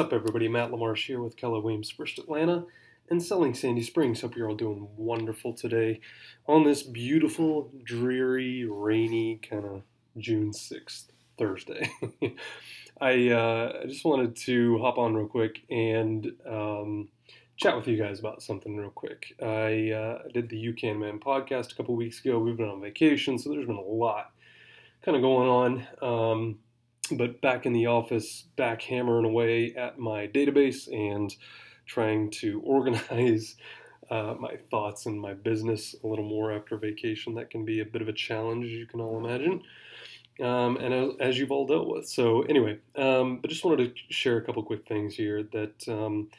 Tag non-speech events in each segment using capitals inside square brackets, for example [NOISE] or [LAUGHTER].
Up, everybody? Matt Lamarsh here with Keller Williams First Atlanta and Selling Sandy Springs. Hope you're all doing wonderful today on this beautiful, dreary, rainy kind of June 6th Thursday. [LAUGHS] I, uh, just wanted to hop on real quick and um, chat with you guys about something real quick. I uh, did the You Can Man podcast a couple weeks ago. We've been on vacation, so there's been a lot kind of going on. Um, but back in the office, back hammering away at my database and trying to [LAUGHS] organize uh, my thoughts and my business a little more after vacation. That can be a bit of a challenge, as you can all imagine. Um, and as, as, you've all dealt with. So, anyway, um, but just wanted to share a couple quick things here that um,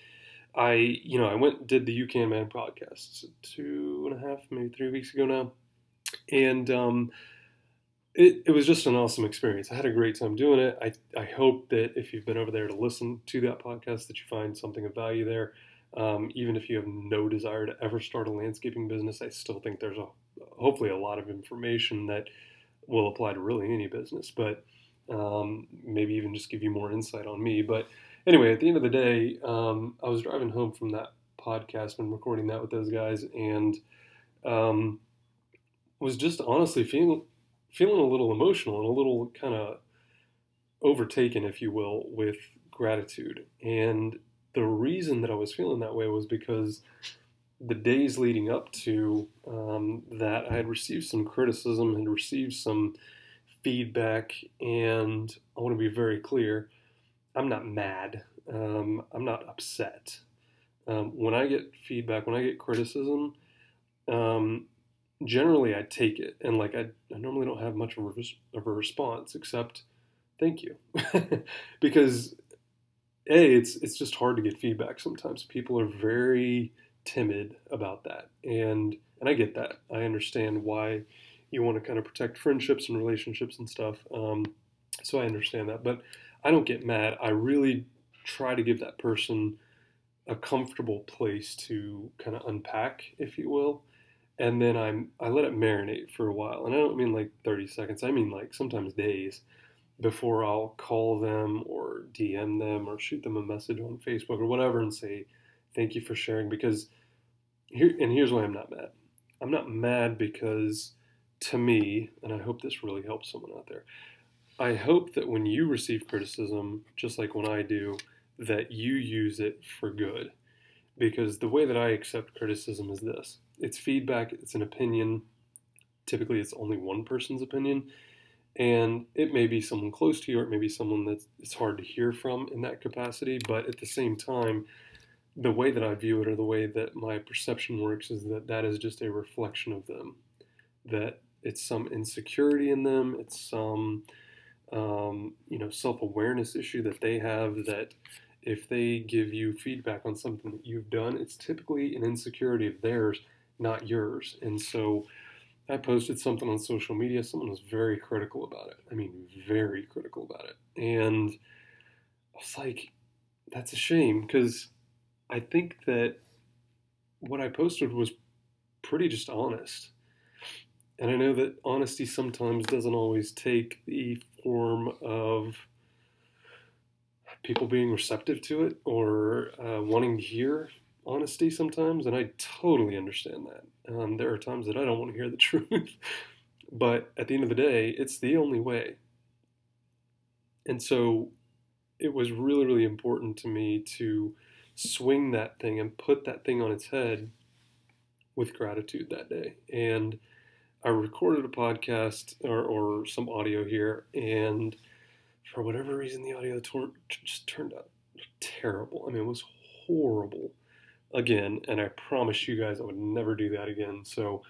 I, you know, I went did the You Can Man podcast two and a half, maybe three weeks ago now, and um, it, it was just an awesome experience. I had a great time doing it. I, I hope that if you've been over there to listen to that podcast, that you find something of value there. Um, even if you have no desire to ever start a landscaping business, I still think there's a hopefully a lot of information that will apply to really any business. But um, maybe even just give you more insight on me. But anyway, at the end of the day, um, I was driving home from that podcast and recording that with those guys, and um, was just honestly feeling feeling a little emotional and a little kind of overtaken, if you will, with gratitude. And the reason that I was feeling that way was because the days leading up to um, that, I had received some criticism, had received some feedback, and I want to be very clear I'm not mad, um, I'm not upset. Um, when I get feedback, when I get criticism, um, generally I take it and like I, I normally don't have much of a, response except thank you. [LAUGHS] Because a it's it's just hard to get feedback sometimes. People are very timid about that and and I get that. I understand why you want to kind of protect friendships and relationships and stuff um, so I understand that but I don't get mad. I really try to give that person a comfortable place to kind of unpack if you will and then I I let it marinate for a while, and I don't mean like 30 seconds. I mean like sometimes days before I'll call them or DM them or shoot them a message on Facebook or whatever and say thank you for sharing because here and here's why I'm not mad. I'm not mad because to me, and I hope this really helps someone out there. I hope that when you receive criticism, just like when I do, that you use it for good. Because the way that I accept criticism is this it's feedback, it's an opinion. Typically, it's only one person's opinion. And it may be someone close to you, or it may be someone that it's hard to hear from in that capacity. But at the same time, the way that I view it, or the way that my perception works, is that that is just a reflection of them. That it's some insecurity in them, it's some um, you know self-awareness issue that they have that if they give you feedback on something that you've done, it's typically an insecurity of theirs not yours. And so I posted something on social media. Someone was very critical about it. I mean, very critical about it. And I was like, that's a shame because I think that what I posted was pretty just honest. And I know that honesty sometimes doesn't always take the form of people being receptive to it or uh, wanting to hear honesty sometimes, and I totally understand that. Um, there are times that I don't want to hear the [LAUGHS] truth, but at the end of the day, it's the only way. And so it was really, really important to me to swing that thing and put that thing on its head with gratitude that day. And I recorded a podcast or, or some audio here, and for whatever reason, the audio just turned out terrible. I mean, it was horrible again, and I promise you guys I would never do that again. So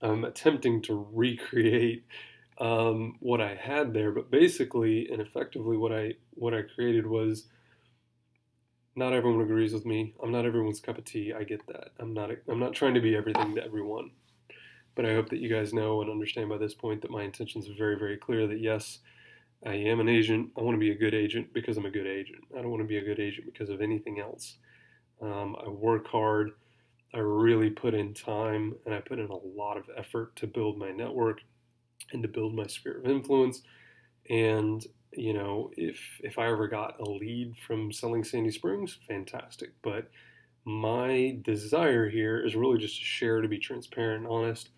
I'm attempting to recreate um, what I had there, but basically and effectively, what I what I created was not everyone agrees with me. I'm not everyone's cup of tea. I get that. I'm not I'm not trying to be everything to everyone. But I hope that you guys know and understand by this point that my intentions are very, very clear that yes, I am an agent. I want to be a good agent because I'm a good agent. I don't want to be a good agent because of anything else. Um, I work hard. I really put in time and I put in a lot of effort to build my network and to build my sphere of influence. And you know, if if I ever got a lead from selling Sandy Springs, fantastic. But my desire here is really just to share, to be transparent and honest,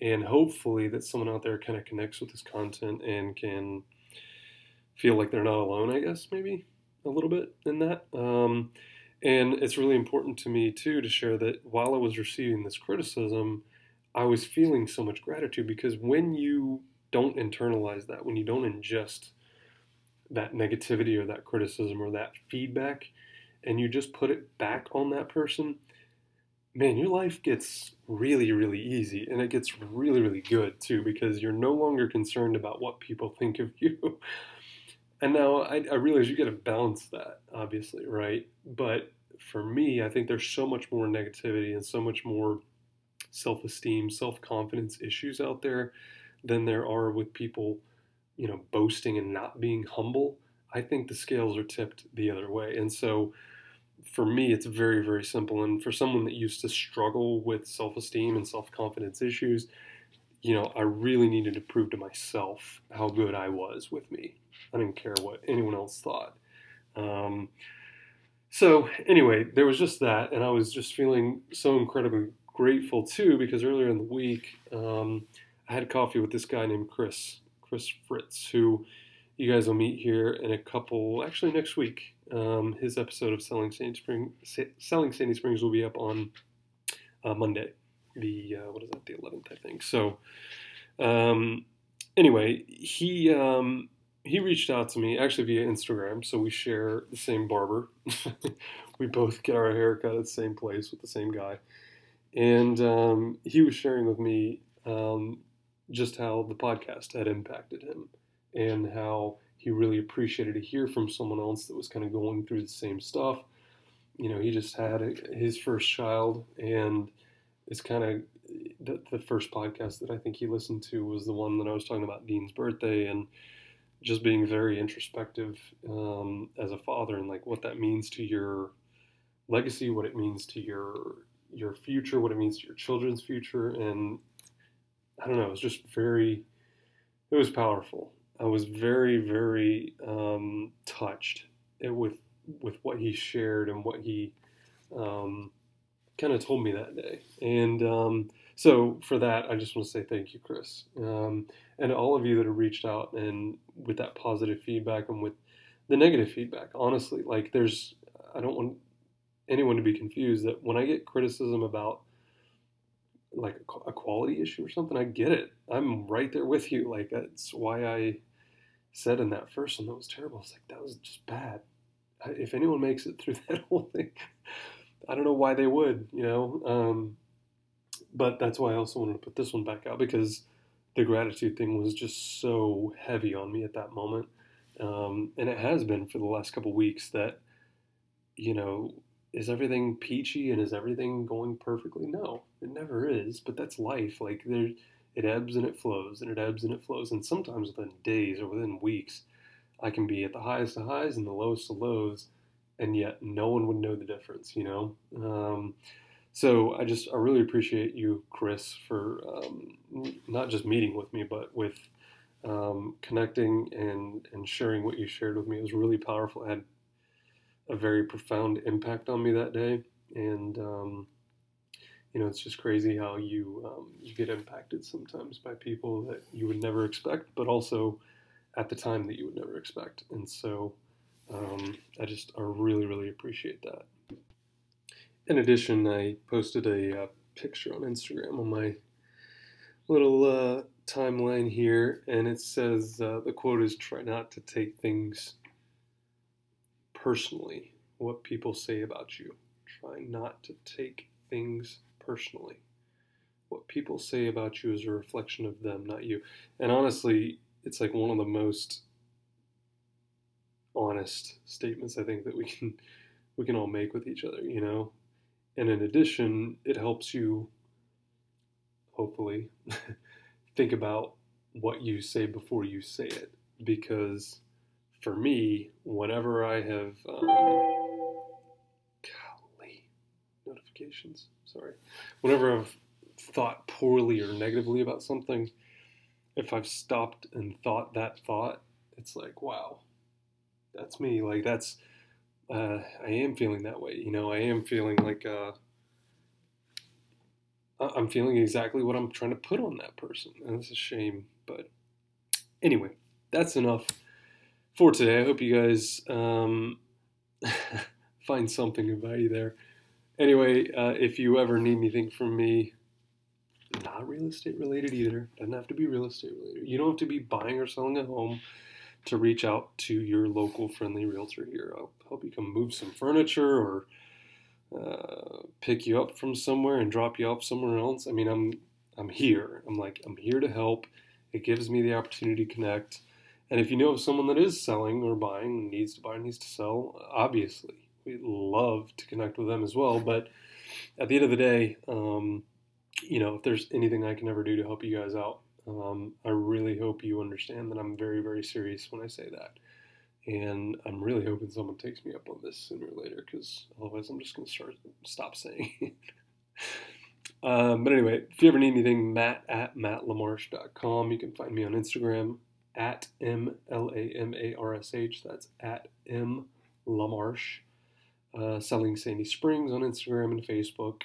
and hopefully that someone out there kind of connects with this content and can feel like they're not alone. I guess maybe a little bit in that. Um, and it's really important to me too to share that while I was receiving this criticism, I was feeling so much gratitude because when you don't internalize that, when you don't ingest that negativity or that criticism or that feedback, and you just put it back on that person, man, your life gets really, really easy and it gets really, really good too because you're no longer concerned about what people think of you. [LAUGHS] And now I, I realize you got to balance that, obviously, right? But for me, I think there's so much more negativity and so much more self esteem, self confidence issues out there than there are with people, you know, boasting and not being humble. I think the scales are tipped the other way. And so for me, it's very, very simple. And for someone that used to struggle with self esteem and self confidence issues, you know, I really needed to prove to myself how good I was with me. I didn't care what anyone else thought. Um, so, anyway, there was just that. And I was just feeling so incredibly grateful too because earlier in the week, um, I had coffee with this guy named Chris, Chris Fritz, who you guys will meet here in a couple, actually next week. Um, his episode of Selling Sandy Springs, Selling Sandy Springs will be up on uh, Monday, the uh, what is that, the 11th, I think. So, um, anyway, he um, he reached out to me actually via Instagram. So we share the same barber. [LAUGHS] we both get our hair cut at the same place with the same guy, and um, he was sharing with me um, just how the podcast had impacted him and how he really appreciated to hear from someone else that was kind of going through the same stuff. You know, he just had a, his first child, and it's kind of the, the first podcast that I think he listened to was the one that I was talking about Dean's birthday and just being very introspective um, as a father and like what that means to your legacy, what it means to your your future, what it means to your children's future, and I don't know, it was just very, it was powerful. I was very, very um, touched with with what he shared and what he um, kind of told me that day. And um, so for that, I just want to say thank you, Chris, um, and all of you that have reached out and with that positive feedback and with the negative feedback. Honestly, like there's, I don't want anyone to be confused that when I get criticism about like a quality issue or something, I get it. I'm right there with you. Like that's why I said in that first one that was terrible. I was like, that was just bad. If anyone makes it through [LAUGHS] that whole thing, I don't know why they would, you know. Um, but that's why I also wanted to put this one back out because the gratitude thing was just so heavy on me at that moment, um, and it has been for the last couple weeks. That you know, is everything peachy and is everything going perfectly? No, it never is. But that's life. Like there, it ebbs and it flows, and it ebbs and it flows. And sometimes within days or within weeks, I can be at the highest of highs and the lowest of lows, and yet no one would know the difference. You know. Um, so I just I really appreciate you, Chris, for um, not just meeting with me, but with um, connecting and and sharing what you shared with me. It was really powerful. It had a very profound impact on me that day, and um, you know it's just crazy how you um, you get impacted sometimes by people that you would never expect, but also at the time that you would never expect. And so um, I just I really really appreciate that. In addition, I posted a uh, picture on Instagram on my little uh, timeline here, and it says uh, the quote is "Try not to take things." personally what people say about you. Try not to take things personally. What people say about you is a reflection of them, not you. And honestly, it's like one of the most honest statements I think that we can [LAUGHS] we can all make with each other, you know. And in addition, it helps you hopefully [LAUGHS] think about what you say before you say it. Because for me, whenever I have um, golly notifications, sorry, whenever I've thought poorly or negatively about something, if I've stopped and thought that thought, it's like, wow, that's me. Like that's, uh, I am feeling that way. You know, I am feeling like, uh, I'm feeling exactly what I'm trying to put on that person. And it's a shame, but anyway, that's enough for today. I hope you guys um, [LAUGHS] find something of value there. Anyway, uh, if you ever need anything from me, not real estate related either, doesn't have to be real estate related. You don't have to be buying or selling a home to reach out to your local friendly realtor here. I'll help you come move some furniture or uh, pick you up from somewhere and drop you off somewhere else. I mean, I'm I'm here. I'm like I'm here to help. It gives me the opportunity to connect. And if you know of someone that is selling or buying, needs to buy, needs to sell, obviously we'd love to connect with them as well. But at the end of the day, um, you know, if there's anything I can ever do to help you guys out, um, I really hope you understand that I'm very, very serious when I say that. And I'm really hoping someone takes me up on this sooner or later because otherwise I'm just going to start stop saying [LAUGHS] it. um, but anyway, if you ever need anything, matt at mattlamarsh.com. You can find me on Instagram at M L A M A R S H. That's at M Lamarsh. Uh, selling Sandy Springs on Instagram and Facebook.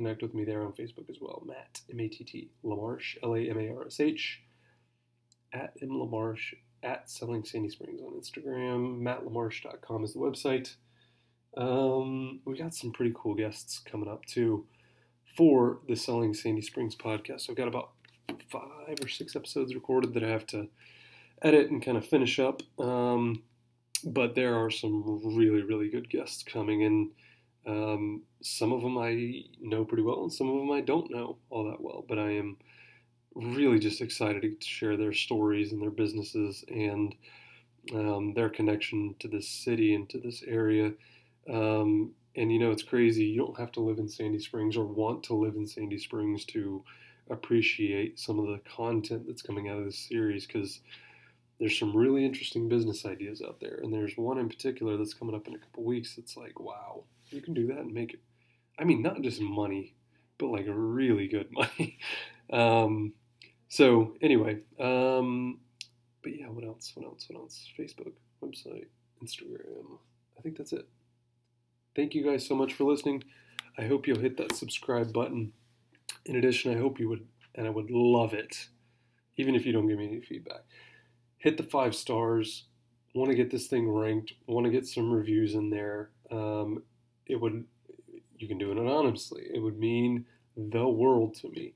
Connect with me there on Facebook as well. Matt, M A T T, Lamarsh, L A M A R S H. At M Lamarsh, at Selling Sandy Springs on Instagram. MattLamarsh.com is the website. Um, we got some pretty cool guests coming up too for the Selling Sandy Springs podcast. I've got about five or six episodes recorded that I have to edit and kind of finish up. Um, but there are some really, really good guests coming, and um, some of them I know pretty well, and some of them I don't know all that well. But I am really just excited to share their stories and their businesses and um, their connection to this city and to this area. Um, and you know, it's crazy. You don't have to live in Sandy Springs or want to live in Sandy Springs to appreciate some of the content that's coming out of this series because there's some really interesting business ideas out there. And there's one in particular that's coming up in a couple weeks that's like, wow, you can do that and make it. I mean, not just money, but like really good [LAUGHS] money. um, so, anyway, um, but yeah, what else? What else? What else? Facebook, website, Instagram. I think that's it. Thank you guys so much for listening. I hope you'll hit that subscribe button. In addition, I hope you would, and I would love it, even if you don't give me any feedback hit the five stars. Want to get this thing ranked. Want to get some reviews in there. Um, it would. You can do it anonymously. It would mean the world to me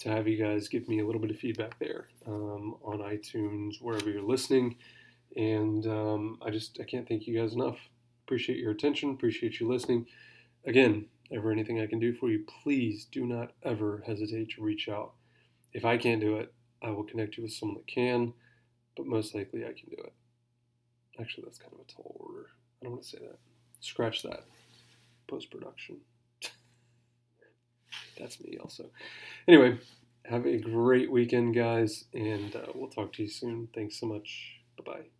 to have you guys give me a little bit of feedback there um, on iTunes, wherever you're listening. And um, I just I can't thank you guys enough. Appreciate your attention. Appreciate you listening. Again, ever anything I can do for you, please do not ever hesitate to reach out. If I can't do it, I will connect you with someone that can but most likely I can do it. Actually, that's kind of a tall order. I don't want to say that. Scratch that. Post production. [LAUGHS] that's me also. Anyway, have a great weekend, guys, and uh, we'll talk to you soon. Thanks so much. Bye bye.